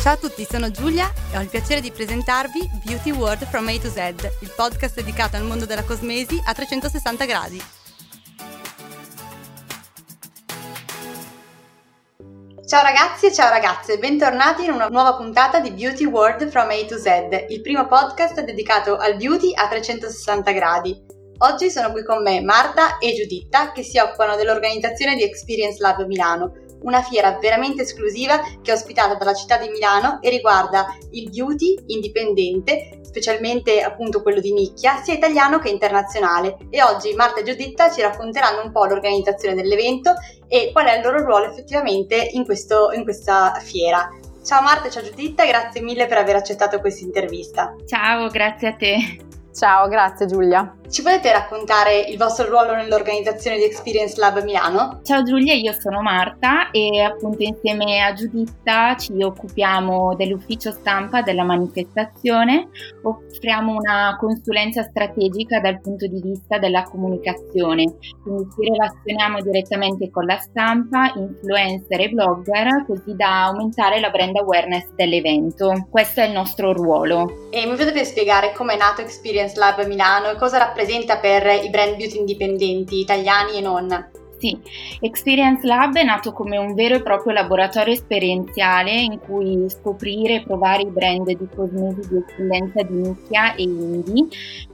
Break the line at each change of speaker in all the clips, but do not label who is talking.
Ciao a tutti, sono Giulia e ho il piacere di presentarvi Beauty World from A to Z, il podcast dedicato al mondo della cosmesi a 360 gradi. Ciao ragazzi e ciao ragazze, bentornati in una nuova puntata di Beauty World from A to Z, il primo podcast dedicato al beauty a 360 gradi. Oggi sono qui con me Marta e Giuditta che si occupano dell'organizzazione di Experience Lab Milano, una fiera veramente esclusiva che è ospitata dalla città di Milano e riguarda il beauty indipendente, specialmente appunto quello di nicchia, sia italiano che internazionale. E oggi Marta e Giuditta ci racconteranno un po' l'organizzazione dell'evento e qual è il loro ruolo effettivamente in, questo, in questa fiera. Ciao Marta, ciao Giuditta, grazie mille per aver accettato questa intervista.
Ciao, grazie a te.
Ciao, grazie Giulia.
Ci potete raccontare il vostro ruolo nell'organizzazione di Experience Lab Milano?
Ciao Giulia, io sono Marta e appunto insieme a Giuditta ci occupiamo dell'ufficio stampa della manifestazione, offriamo una consulenza strategica dal punto di vista della comunicazione, quindi ci relazioniamo direttamente con la stampa, influencer e blogger così da aumentare la brand awareness dell'evento. Questo è il nostro ruolo.
E mi potete spiegare come è nato Experience Lab Milano e cosa rappresenta per i brand beauty indipendenti italiani e non?
Sì, Experience Lab è nato come un vero e proprio laboratorio esperienziale in cui scoprire e provare i brand di cosmesi di eccellenza di nicchia e indie,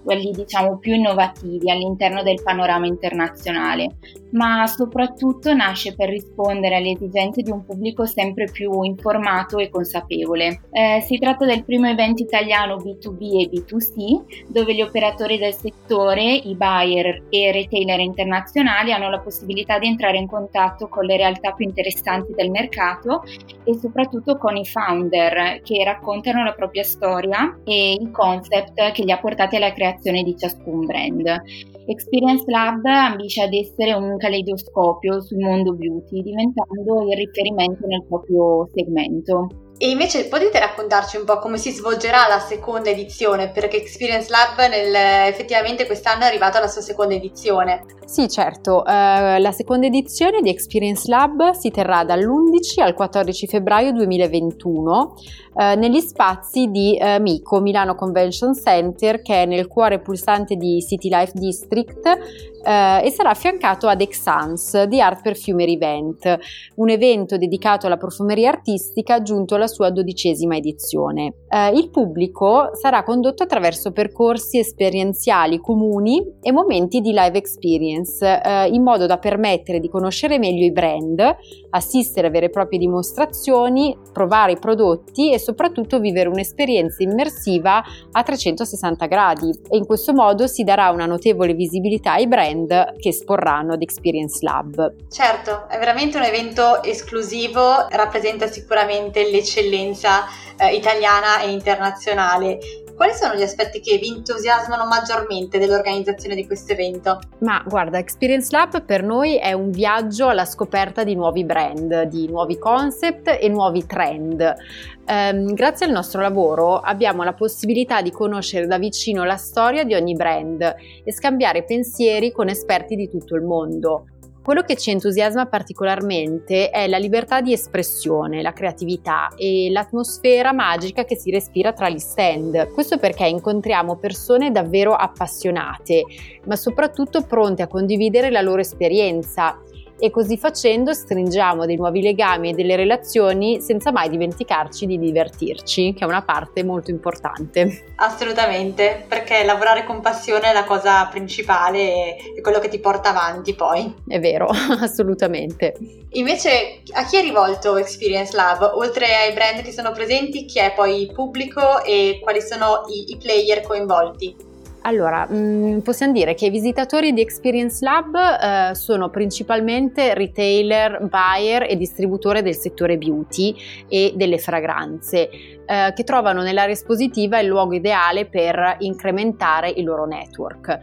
quelli diciamo più innovativi all'interno del panorama internazionale, ma soprattutto nasce per rispondere alle esigenze di un pubblico sempre più informato e consapevole. Eh, si tratta del primo evento italiano B2B e B2C, dove gli operatori del settore, i buyer e retailer internazionali hanno la possibilità possibilità di entrare in contatto con le realtà più interessanti del mercato e soprattutto con i founder che raccontano la propria storia e il concept che li ha portati alla creazione di ciascun brand. Experience Lab ambisce ad essere un caleidoscopio sul mondo beauty, diventando il riferimento nel proprio segmento.
E invece potete raccontarci un po' come si svolgerà la seconda edizione, perché Experience Lab nel, effettivamente quest'anno è arrivato alla sua seconda edizione.
Sì, certo, uh, la seconda edizione di Experience Lab si terrà dall'11 al 14 febbraio 2021 uh, negli spazi di uh, Mico, Milano Convention Center, che è nel cuore pulsante di City Life District e sarà affiancato ad Exans di Art Perfumery Event, un evento dedicato alla profumeria artistica giunto alla sua dodicesima edizione. il pubblico sarà condotto attraverso percorsi esperienziali comuni e momenti di live experience eh, in modo da permettere di conoscere meglio i brand, assistere a vere e proprie dimostrazioni, provare i prodotti e soprattutto vivere un'esperienza immersiva a 360 gradi e in questo modo si darà una notevole visibilità ai brand che esporranno ad Experience Lab.
Certo, è veramente un evento esclusivo, rappresenta sicuramente l'eccellenza eh, italiana e internazionale quali sono gli aspetti che vi entusiasmano maggiormente dell'organizzazione di questo evento?
Ma guarda, Experience Lab per noi è un viaggio alla scoperta di nuovi brand, di nuovi concept e nuovi trend. Um, grazie al nostro lavoro abbiamo la possibilità di conoscere da vicino la storia di ogni brand e scambiare pensieri con esperti di tutto il mondo. Quello che ci entusiasma particolarmente è la libertà di espressione, la creatività e l'atmosfera magica che si respira tra gli stand. Questo perché incontriamo persone davvero appassionate, ma soprattutto pronte a condividere la loro esperienza e così facendo stringiamo dei nuovi legami e delle relazioni senza mai dimenticarci di divertirci, che è una parte molto importante.
Assolutamente, perché lavorare con passione è la cosa principale e quello che ti porta avanti poi.
È vero, assolutamente.
Invece a chi è rivolto Experience Lab? Oltre ai brand che sono presenti, chi è poi il pubblico e quali sono i, i player coinvolti?
Allora, mh, mm, possiamo dire che i visitatori di Experience Lab eh, sono principalmente retailer, buyer e distributore del settore beauty e delle fragranze, eh, che trovano nell'area espositiva il luogo ideale per incrementare il loro network.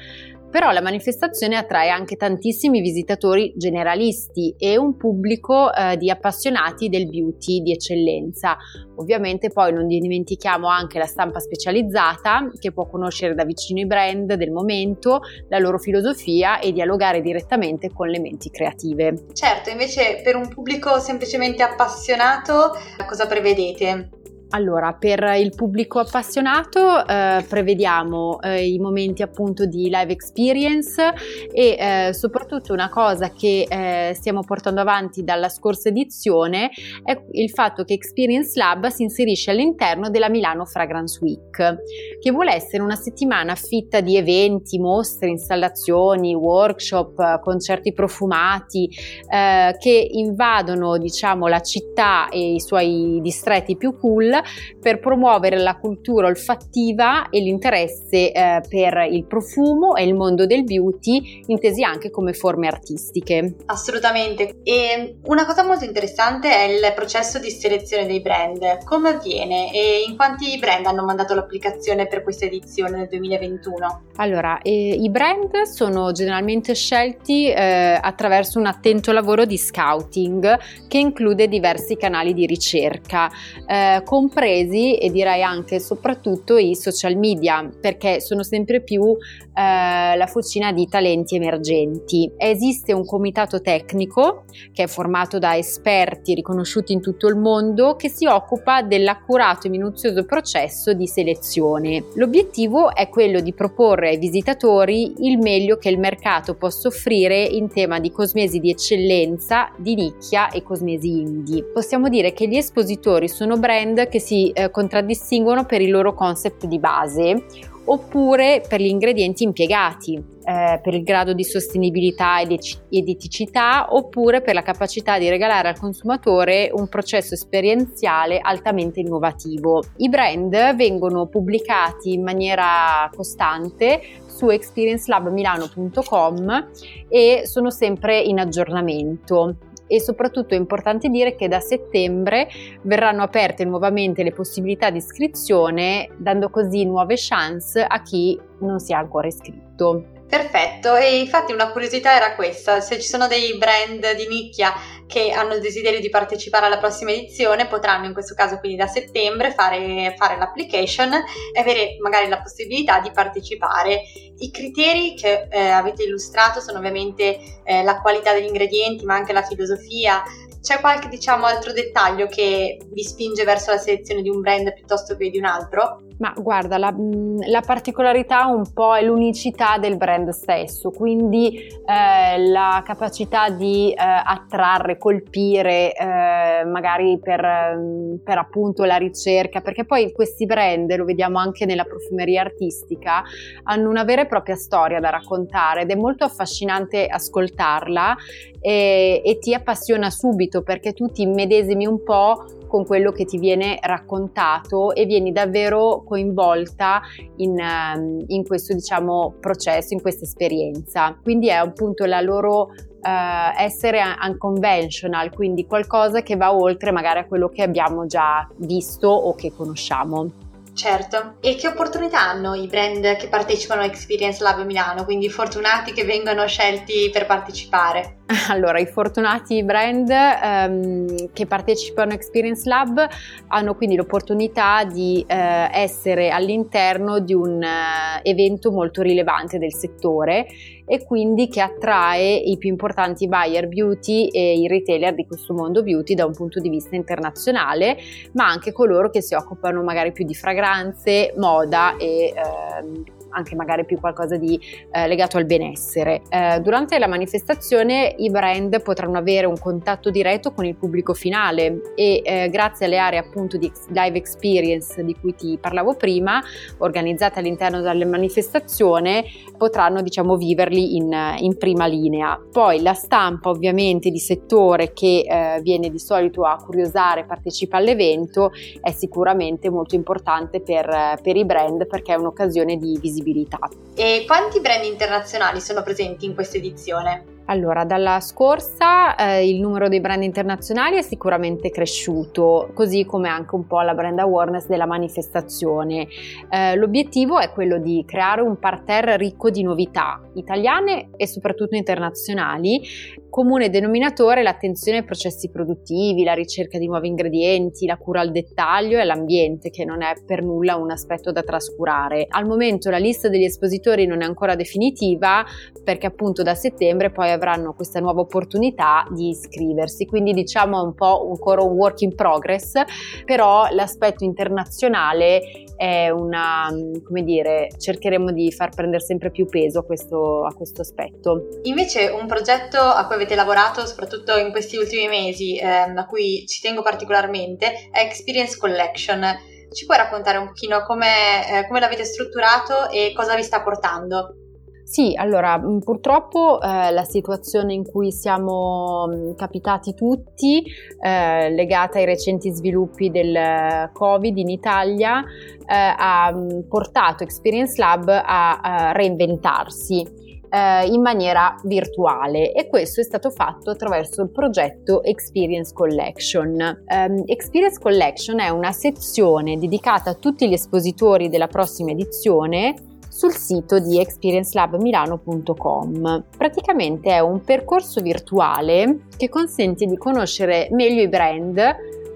Però la manifestazione attrae anche tantissimi visitatori generalisti e un pubblico eh, di appassionati del beauty di eccellenza. Ovviamente poi non dimentichiamo anche la stampa specializzata che può conoscere da vicino i brand del momento, la loro filosofia e dialogare direttamente con le menti creative.
Certo, invece per un pubblico semplicemente appassionato cosa prevedete?
Allora, per il pubblico appassionato eh, prevediamo eh, i momenti appunto di live experience e eh, soprattutto una cosa che eh, stiamo portando avanti dalla scorsa edizione è il fatto che Experience Lab si inserisce all'interno della Milano Fragrance Week, che vuole essere una settimana fitta di eventi, mostre, installazioni, workshop, concerti profumati eh, che invadono diciamo la città e i suoi distretti più cool per promuovere la cultura olfattiva e l'interesse eh, per il profumo e il mondo del beauty, intesi anche come forme artistiche.
Assolutamente. E una cosa molto interessante è il processo di selezione dei brand. Come avviene e in quanti brand hanno mandato l'applicazione per questa edizione nel 2021?
Allora, eh, i brand sono generalmente scelti eh, attraverso un attento lavoro di scouting che include diversi canali di ricerca, eh, compresi e direi anche e soprattutto i social media, perché sono sempre più eh, la fucina di talenti emergenti. Esiste un comitato tecnico che è formato da esperti riconosciuti in tutto il mondo che si occupa dell'accurato e minuzioso processo di selezione. L'obiettivo è quello di proporre ai visitatori il meglio che il mercato possa offrire in tema di cosmesi di eccellenza, di nicchia e cosmesi indie. Possiamo dire che gli espositori sono brand che si eh, contraddistinguono per il loro concept di base oppure per gli ingredienti impiegati, eh, per il grado di sostenibilità ed eticità oppure per la capacità di regalare al consumatore un processo esperienziale altamente innovativo. I brand vengono pubblicati in maniera costante su experiencelabmilano.com e sono sempre in aggiornamento e soprattutto è importante dire che da settembre verranno aperte nuovamente le possibilità di iscrizione dando così nuove chance a chi non si è ancora iscritto.
Perfetto, e infatti una curiosità era questa, se ci sono dei brand di nicchia che hanno il desiderio di partecipare alla prossima edizione potranno in questo caso quindi da settembre fare, fare l'application e avere magari la possibilità di partecipare. I criteri che eh, avete illustrato sono ovviamente eh, la qualità degli ingredienti ma anche la filosofia, c'è qualche diciamo altro dettaglio che vi spinge verso la selezione di un brand piuttosto che di un altro?
Ma guarda, la, la, particolarità un po' è l'unicità del brand stesso, quindi eh, la capacità di eh, attrarre, colpire, eh, magari per, per, appunto la ricerca, perché poi questi brand, lo vediamo anche nella profumeria artistica, hanno una vera e propria storia da raccontare ed è molto affascinante ascoltarla e, e ti appassiona subito perché tu ti immedesimi un po' con quello che ti viene raccontato e vieni davvero coinvolta in, ehm, in questo diciamo processo, in questa esperienza. Quindi è appunto la loro Uh, essere unconventional, quindi qualcosa che va oltre magari a quello che abbiamo già visto o che conosciamo.
Certo, e che opportunità hanno i brand che partecipano a Experience Lab Milano, quindi fortunati che vengono scelti per partecipare?
Allora, i fortunati brand ehm, che partecipano a Experience Lab hanno quindi l'opportunità di eh, essere all'interno di un eh, evento molto rilevante del settore e quindi che attrae i più importanti buyer beauty e i retailer di questo mondo beauty da un punto di vista internazionale, ma anche coloro che si occupano magari più di fragranze, moda e ehm, anche magari più qualcosa di eh, legato al benessere. Eh, durante la manifestazione i brand potranno avere un contatto diretto con il pubblico finale e eh, grazie alle aree appunto di live experience di cui ti parlavo prima, organizzate all'interno della manifestazione, potranno diciamo viverli in, in prima linea. Poi la stampa ovviamente di settore che eh, viene di solito a curiosare, partecipa all'evento, è sicuramente molto importante per, per i brand perché è un'occasione di visibilità visibilità.
E quanti brand internazionali sono presenti in questa edizione?
Allora, dalla scorsa eh, il numero dei brand internazionali è sicuramente cresciuto, così come anche un po' la brand awareness della manifestazione. Eh, l'obiettivo è quello di creare un parterre ricco di novità italiane e soprattutto internazionali. Comune denominatore l'attenzione ai processi produttivi, la ricerca di nuovi ingredienti, la cura al dettaglio e all'ambiente, che non è per nulla un aspetto da trascurare. Al momento la lista degli espositori non è ancora definitiva perché appunto da settembre poi avranno questa nuova opportunità di iscriversi. Quindi diciamo un po' ancora un work in progress, però l'aspetto internazionale è una, come dire, cercheremo di far prendere sempre più peso a questo, a questo aspetto.
Invece un progetto a cui avete lavorato soprattutto in questi ultimi mesi, eh, a cui ci tengo particolarmente, è Experience Collection. Ci puoi raccontare un pochino come, eh, come l'avete strutturato e cosa vi sta portando?
Sì, allora mm, purtroppo eh, la situazione in cui siamo mm, capitati tutti, eh, legata ai recenti sviluppi del eh, Covid in Italia, eh, ha mm, portato Experience Lab a, a reinventarsi eh, in maniera virtuale e questo è stato fatto attraverso il progetto Experience Collection. Um, Experience Collection è una sezione dedicata a tutti gli espositori della prossima edizione sul sito di experiencelabmilano.com. Praticamente è un percorso virtuale che consente di conoscere meglio i brand,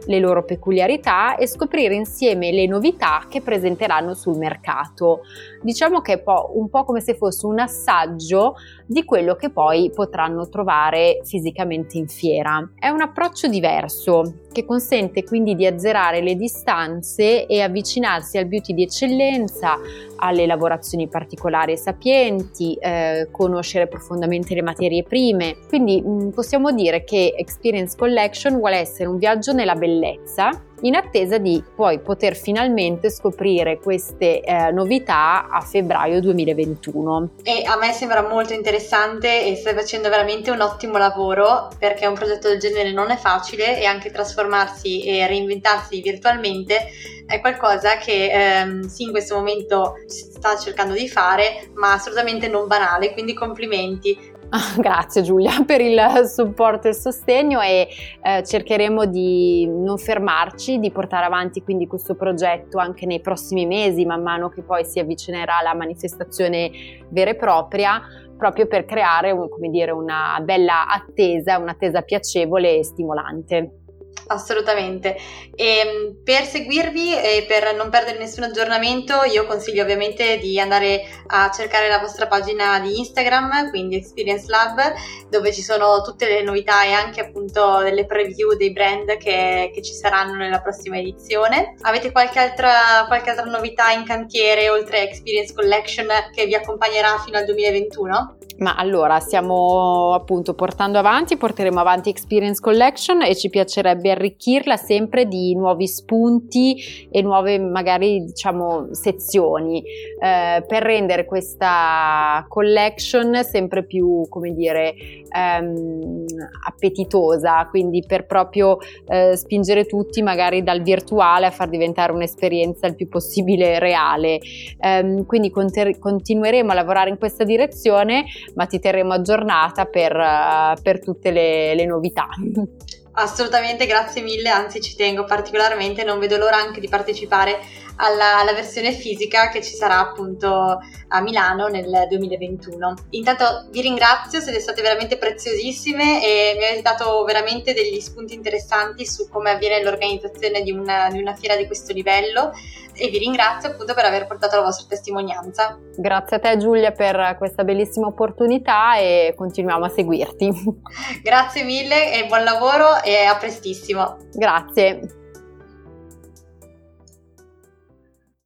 le loro peculiarità e scoprire insieme le novità che presenteranno sul mercato. Diciamo che è un po' come se fosse un assaggio di quello che poi potranno trovare fisicamente in fiera. È un approccio diverso che consente quindi di azzerare le distanze e avvicinarsi al beauty di eccellenza, alle lavorazioni particolari e sapienti, eh, conoscere profondamente le materie prime. Quindi mh, mm, possiamo dire che Experience Collection vuole essere un viaggio nella bellezza in attesa di poi poter finalmente scoprire queste eh, novità a febbraio 2021.
E a me sembra molto interessante e stai facendo veramente un ottimo lavoro perché un progetto del genere non è facile e anche trasformarsi e reinventarsi virtualmente è qualcosa che ehm, sì in questo momento si sta cercando di fare ma assolutamente non banale quindi complimenti
Grazie Giulia per il supporto e il sostegno e eh, cercheremo di non fermarci, di portare avanti quindi questo progetto anche nei prossimi mesi, man mano che poi si avvicinerà la manifestazione vera e propria, proprio per creare un, dire, una bella attesa, un'attesa piacevole e stimolante.
Assolutamente. E ehm, per seguirvi e per non perdere nessun aggiornamento, io consiglio ovviamente di andare a cercare la vostra pagina di Instagram, quindi Experience Lab, dove ci sono tutte le novità e anche appunto delle preview dei brand che, che ci saranno nella prossima edizione. Avete qualche altra, qualche altra novità in cantiere oltre Experience Collection che vi accompagnerà fino al 2021?
Ma allora, stiamo appunto portando avanti, porteremo avanti Experience Collection e ci piacerebbe arricchirla sempre di nuovi spunti e nuove magari diciamo sezioni eh, per rendere questa collection sempre più, come dire, ehm, appetitosa, quindi per proprio eh, spingere tutti magari dal virtuale a far diventare un'esperienza il più possibile reale. Eh, quindi conter- continueremo a lavorare in questa direzione ma ti terremo aggiornata per, uh, per tutte le, le novità.
Assolutamente, grazie mille, anzi ci tengo particolarmente, non vedo l'ora anche di partecipare alla, alla, versione fisica che ci sarà appunto a Milano nel 2021. Intanto vi ringrazio, siete state veramente preziosissime e mi avete dato veramente degli spunti interessanti su come avviene l'organizzazione di una, di una fiera di questo livello e vi ringrazio appunto per aver portato la vostra testimonianza.
Grazie a te Giulia per questa bellissima opportunità e continuiamo a seguirti.
Grazie mille e buon lavoro e a prestissimo.
Grazie.